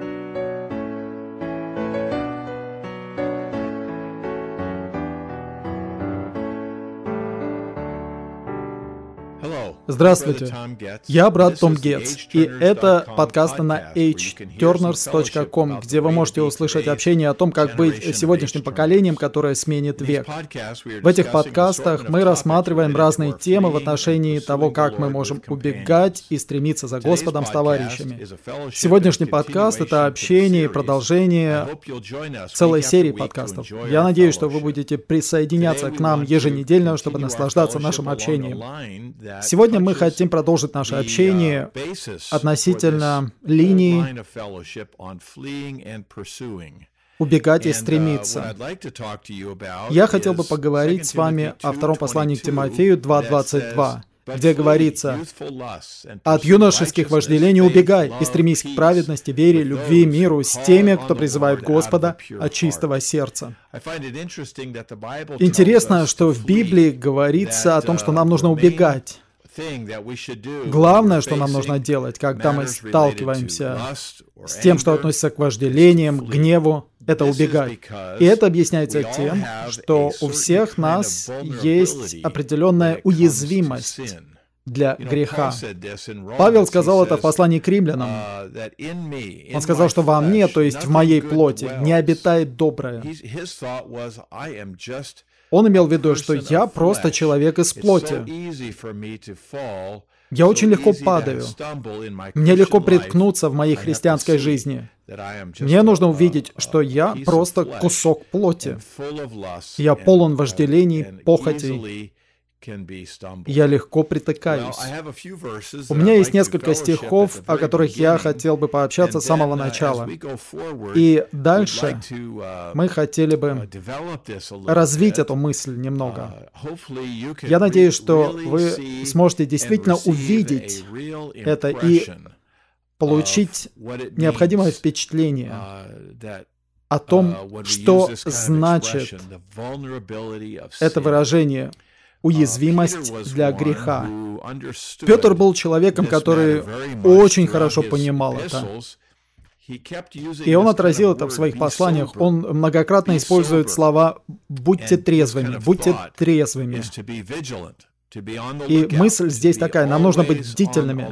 you Здравствуйте, я брат Том Гетц, и это подкасты на hturners.com, где вы можете услышать общение о том, как быть сегодняшним поколением, которое сменит век. В этих подкастах мы рассматриваем разные темы в отношении того, как мы можем убегать и стремиться за Господом с товарищами. Сегодняшний подкаст — это общение и продолжение целой серии подкастов. Я надеюсь, что вы будете присоединяться к нам еженедельно, чтобы наслаждаться нашим общением. Сегодня мы хотим продолжить наше общение относительно линии убегать и стремиться. Я хотел бы поговорить с вами о втором послании к Тимофею 2.22 где говорится, «От юношеских вожделений убегай и стремись к праведности, вере, любви, миру с теми, кто призывает Господа от чистого сердца». Интересно, что в Библии говорится о том, что нам нужно убегать. Главное, что нам нужно делать, когда мы сталкиваемся с тем, что относится к вожделениям, гневу, это убегать. И это объясняется тем, что у всех нас есть определенная уязвимость для греха. Павел сказал это в послании к римлянам. Uh, Он сказал, что во мне, то есть в моей плоти, не обитает доброе. Он имел в виду, что я просто человек из плоти. Я очень легко падаю. Мне легко приткнуться в моей христианской жизни. Мне нужно увидеть, что я просто кусок плоти. Я полон вожделений, похотей, я легко притыкаюсь. У меня есть несколько стихов, о которых я хотел бы пообщаться с самого uh, начала. И дальше uh, мы хотели бы uh, развить эту мысль немного. Я надеюсь, что вы сможете действительно увидеть это и получить необходимое впечатление о том, что значит это выражение уязвимость для греха. Петр был человеком, который очень хорошо понимал это. И он отразил это в своих посланиях. Он многократно использует слова «будьте трезвыми», «будьте трезвыми». И мысль здесь такая, нам нужно быть бдительными.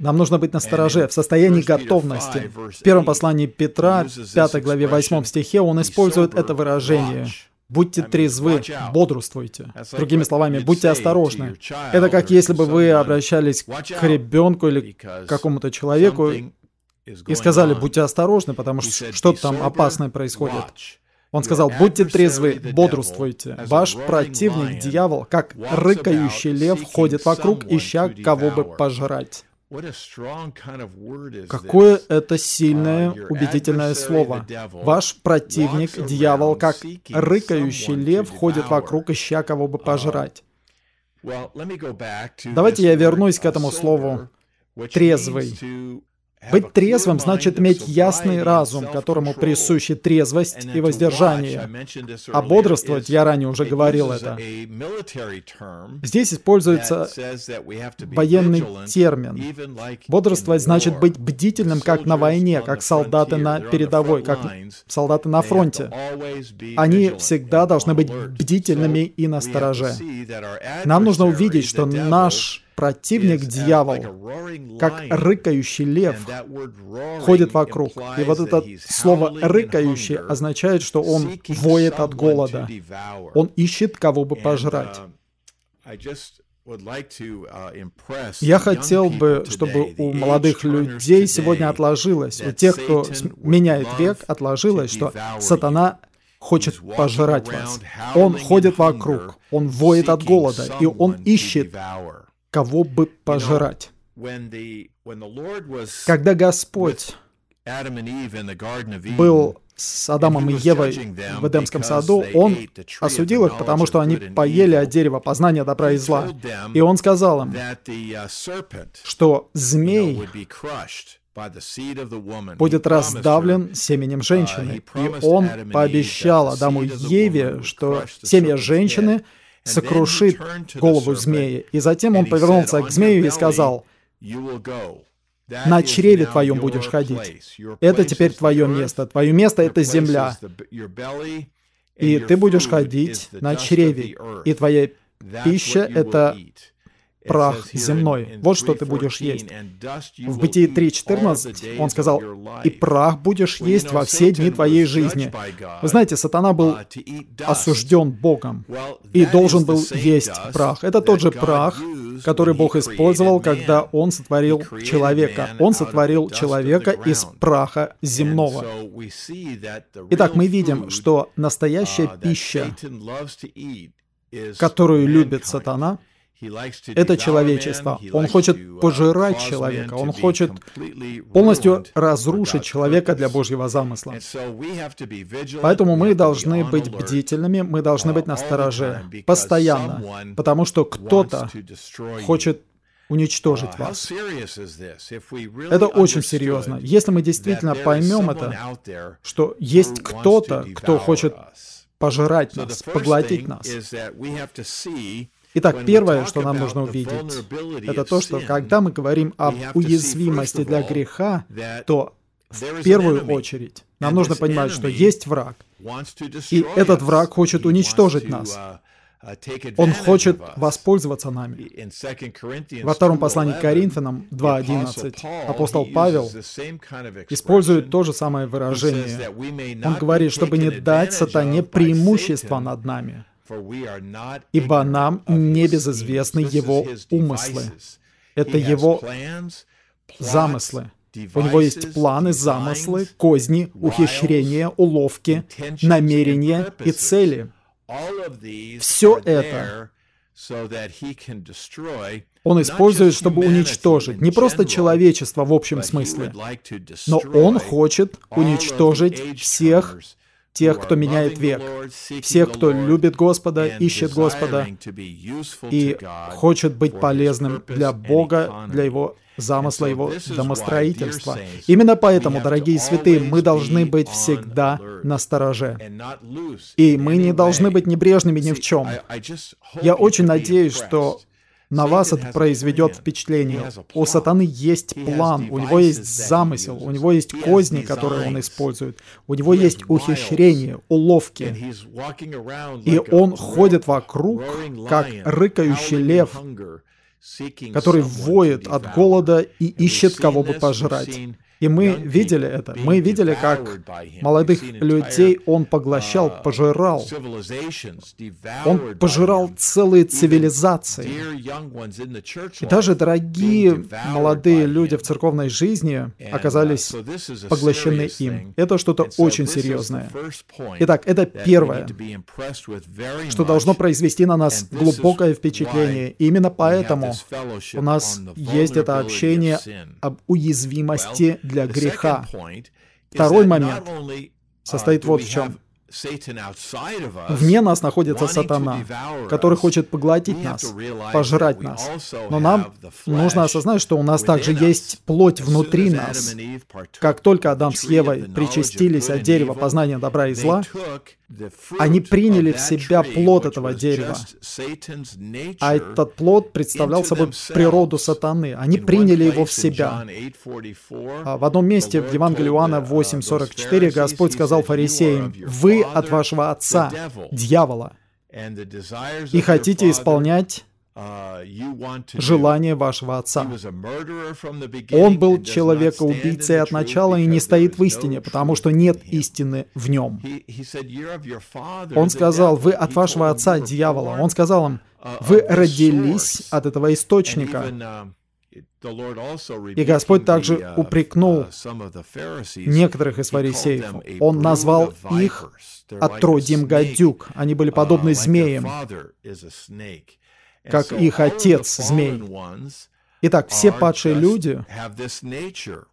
Нам нужно быть настороже, в состоянии готовности. В первом послании Петра, 5 главе 8 стихе, он использует это выражение. Будьте трезвы, бодрствуйте. Другими словами, будьте осторожны. Это как если бы вы обращались к ребенку или к какому-то человеку и сказали, будьте осторожны, потому что что-то там опасное происходит. Он сказал, будьте трезвы, бодрствуйте. Ваш противник, дьявол, как рыкающий лев, ходит вокруг, ища кого бы пожрать. Какое это сильное, uh, убедительное слово. Ваш противник, дьявол, как рыкающий лев, ходит вокруг, ища кого бы uh, пожрать. Давайте я вернусь к этому слову «трезвый». Быть трезвым значит иметь ясный разум, которому присущи трезвость и воздержание. А бодрствовать, я ранее уже говорил это. Здесь используется военный термин. Бодрствовать значит быть бдительным, как на войне, как солдаты на передовой, как солдаты на фронте. Они всегда должны быть бдительными и настороже. Нам нужно увидеть, что наш противник дьявол, как рыкающий лев, ходит вокруг. И вот это слово «рыкающий» означает, что он воет от голода. Он ищет кого бы пожрать. Я хотел бы, чтобы у молодых людей сегодня отложилось, у тех, кто меняет век, отложилось, что сатана хочет пожрать вас. Он ходит вокруг, он воет от голода, и он ищет кого бы пожрать. Когда Господь был с Адамом и Евой в Эдемском саду, Он осудил их, потому что они поели от дерева познания добра и зла. И Он сказал им, uh, что змей будет раздавлен семенем женщины. Uh, и он пообещал Адаму и Еве, что семя женщины сокрушит голову змеи. И затем он повернулся к змею и сказал, На чреве твоем будешь ходить. Это теперь твое место. Твое место — это земля. И ты будешь ходить на чреве. И твоя пища — это прах земной. Вот что ты будешь есть. В Бытии 3.14 он сказал, «И прах будешь есть во все дни твоей жизни». Вы знаете, сатана был осужден Богом и должен был есть прах. Это тот же прах, который Бог использовал, когда Он сотворил человека. Он сотворил человека из праха земного. Итак, мы видим, что настоящая пища, которую любит сатана, это человечество. Он хочет uh, пожирать человека. Он хочет полностью разрушить человека для Божьего замысла. Поэтому мы должны быть бдительными, мы должны быть uh, настороже, постоянно, потому что кто-то хочет уничтожить uh, вас. Это очень серьезно. Если мы действительно поймем это, что есть кто-то, кто хочет пожирать нас, поглотить нас, Итак, первое, что нам нужно увидеть, это то, что когда мы говорим об уязвимости для греха, то в первую очередь нам нужно понимать, что есть враг, и этот враг хочет уничтожить нас. Он хочет воспользоваться нами. Во втором послании к Коринфянам 2.11 апостол Павел использует то же самое выражение. Он говорит, чтобы не дать сатане преимущество над нами ибо нам не безызвестны его умыслы. Это его замыслы. У него есть планы, замыслы, козни, ухищрения, уловки, намерения и цели. Все это он использует, чтобы уничтожить не просто человечество в общем смысле, но он хочет уничтожить всех тех, кто меняет век, всех, кто любит Господа, ищет Господа и хочет быть полезным для Бога, для Его замысла, Его домостроительства. Именно поэтому, дорогие святые, мы должны быть всегда на стороже. И мы не должны быть небрежными ни в чем. Я очень надеюсь, что на вас это произведет впечатление. У сатаны есть план, у него есть замысел, у него есть козни, которые он использует, у него есть ухищрения, уловки. И он ходит вокруг, как рыкающий лев, который воет от голода и ищет кого бы пожрать. И мы видели это. Мы видели, как молодых людей он поглощал, uh, пожирал. Он пожирал целые цивилизации. И даже дорогие молодые люди в церковной жизни uh, оказались поглощены им. Это что-то очень серьезное. Итак, это первое, что должно произвести на нас глубокое впечатление. И именно поэтому у нас есть это общение об уязвимости для греха. Второй момент состоит вот в чем. Вне нас находится сатана, который хочет поглотить нас, пожрать нас. Но нам нужно осознать, что у нас также есть плоть внутри нас. Как только Адам с Евой причастились от дерева познания добра и зла, они приняли в себя плод этого дерева. А этот плод представлял собой природу сатаны. Они приняли его в себя. А в одном месте в Евангелии Иоанна 8.44 Господь сказал фарисеям, «Вы от вашего отца, дьявола, и хотите исполнять Uh, желание вашего отца. Он был человека-убийцей от начала и не стоит в истине, потому что нет истины в нем. Он сказал, вы от вашего отца, дьявола. Он сказал им, uh, вы родились от этого источника. Uh, и Господь также упрекнул некоторых из фарисеев. Он назвал их отродьем гадюк. Они были подобны змеям как их отец змей. Итак, все падшие люди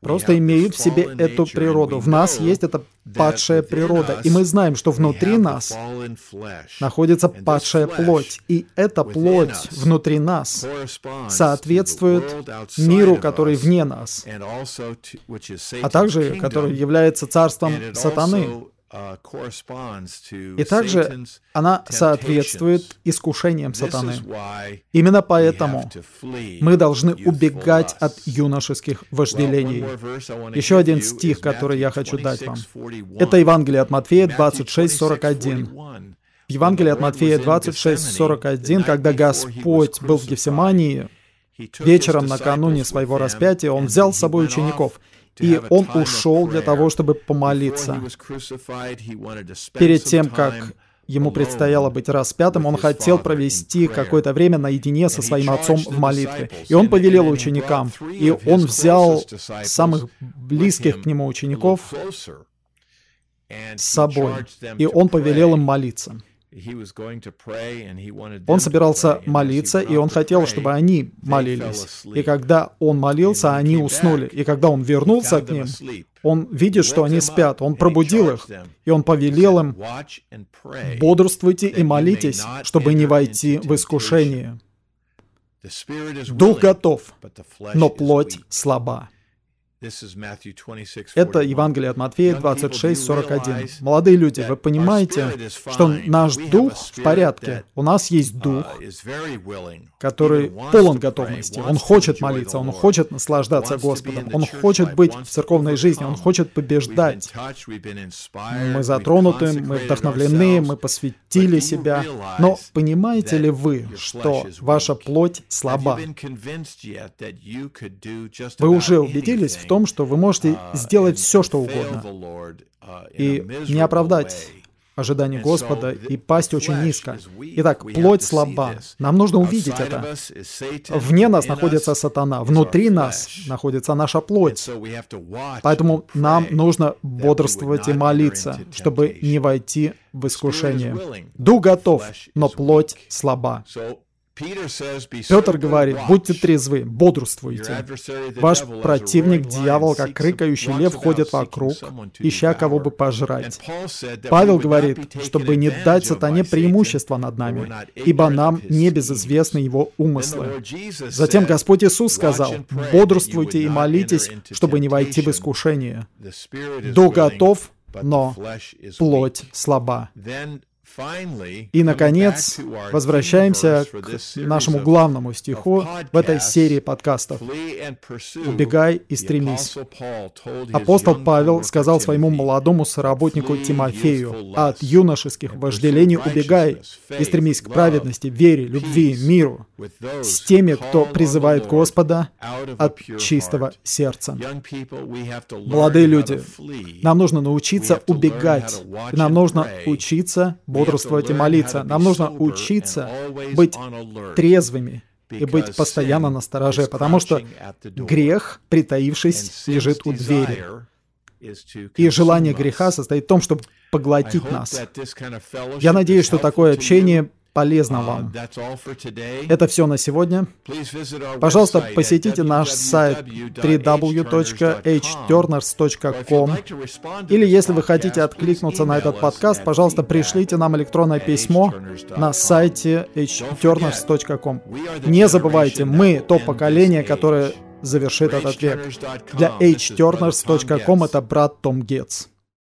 просто имеют в себе эту природу. В нас есть эта падшая природа, и мы знаем, что внутри нас находится падшая плоть, и эта плоть внутри нас соответствует миру, который вне нас, а также который является царством сатаны. И также она соответствует искушениям сатаны. Именно поэтому мы должны убегать от юношеских вожделений. Еще один стих, который я хочу дать вам. Это Евангелие от Матфея 26:41. В Евангелии от Матфея 26:41, когда Господь был в Гефсимании, вечером накануне своего распятия, Он взял с собой учеников — и он ушел для того, чтобы помолиться. Перед тем, как ему предстояло быть распятым, он хотел провести какое-то время наедине со своим отцом в молитве. И он повелел ученикам, и он взял самых близких к нему учеников с собой, и он повелел им молиться. Он собирался молиться, и он хотел, чтобы они молились. И когда он молился, они уснули. И когда он вернулся к ним, он видит, что они спят. Он пробудил их, и он повелел им, бодрствуйте и молитесь, чтобы не войти в искушение. Дух готов, но плоть слаба. Это Евангелие от Матфея 26, 41. Молодые люди, вы понимаете, что наш дух в порядке. У нас есть uh, дух, который полон готовности. Он хочет молиться, он хочет наслаждаться Господом, он хочет быть в церковной жизни, он хочет побеждать. Мы затронуты, мы вдохновлены, мы посвятили себя. Но понимаете ли вы, что ваша плоть слаба? Вы уже убедились в том, том, что вы можете uh, сделать все, что угодно, uh, и не оправдать ожидания Господа и пасть очень низко. Итак, плоть слаба. Нам нужно увидеть это. Вне нас находится сатана, внутри нас находится наша плоть. Поэтому нам нужно бодрствовать и молиться, чтобы не войти в искушение. Дух готов, но плоть слаба. Петр говорит, будьте трезвы, бодрствуйте. Ваш противник, дьявол, как рыкающий лев, ходит вокруг, ища кого бы пожрать. Павел говорит, чтобы не дать сатане преимущество над нами, ибо нам не безызвестны его умыслы. Затем Господь Иисус сказал, бодрствуйте и молитесь, чтобы не войти в искушение. Дух готов, но плоть слаба. И, наконец, возвращаемся к нашему главному стиху в этой серии подкастов. «Убегай и стремись». Апостол Павел сказал своему молодому соработнику Тимофею, «От юношеских вожделений убегай и стремись к праведности, вере, любви, миру, с теми, кто призывает Господа от чистого сердца». Молодые люди, нам нужно научиться убегать, и нам нужно учиться бодрствовать и молиться. Нам нужно учиться быть трезвыми и быть постоянно на стороже, потому что грех, притаившись, лежит у двери. И желание греха состоит в том, чтобы поглотить нас. Я надеюсь, что такое общение полезно uh, вам. Это все на сегодня. Пожалуйста, посетите наш сайт www.hturners.com или если вы хотите откликнуться на этот подкаст, пожалуйста, пришлите нам электронное письмо на сайте hturners.com. Не забывайте, мы то поколение, которое завершит этот век. Для hturners.com это брат Том Гетц.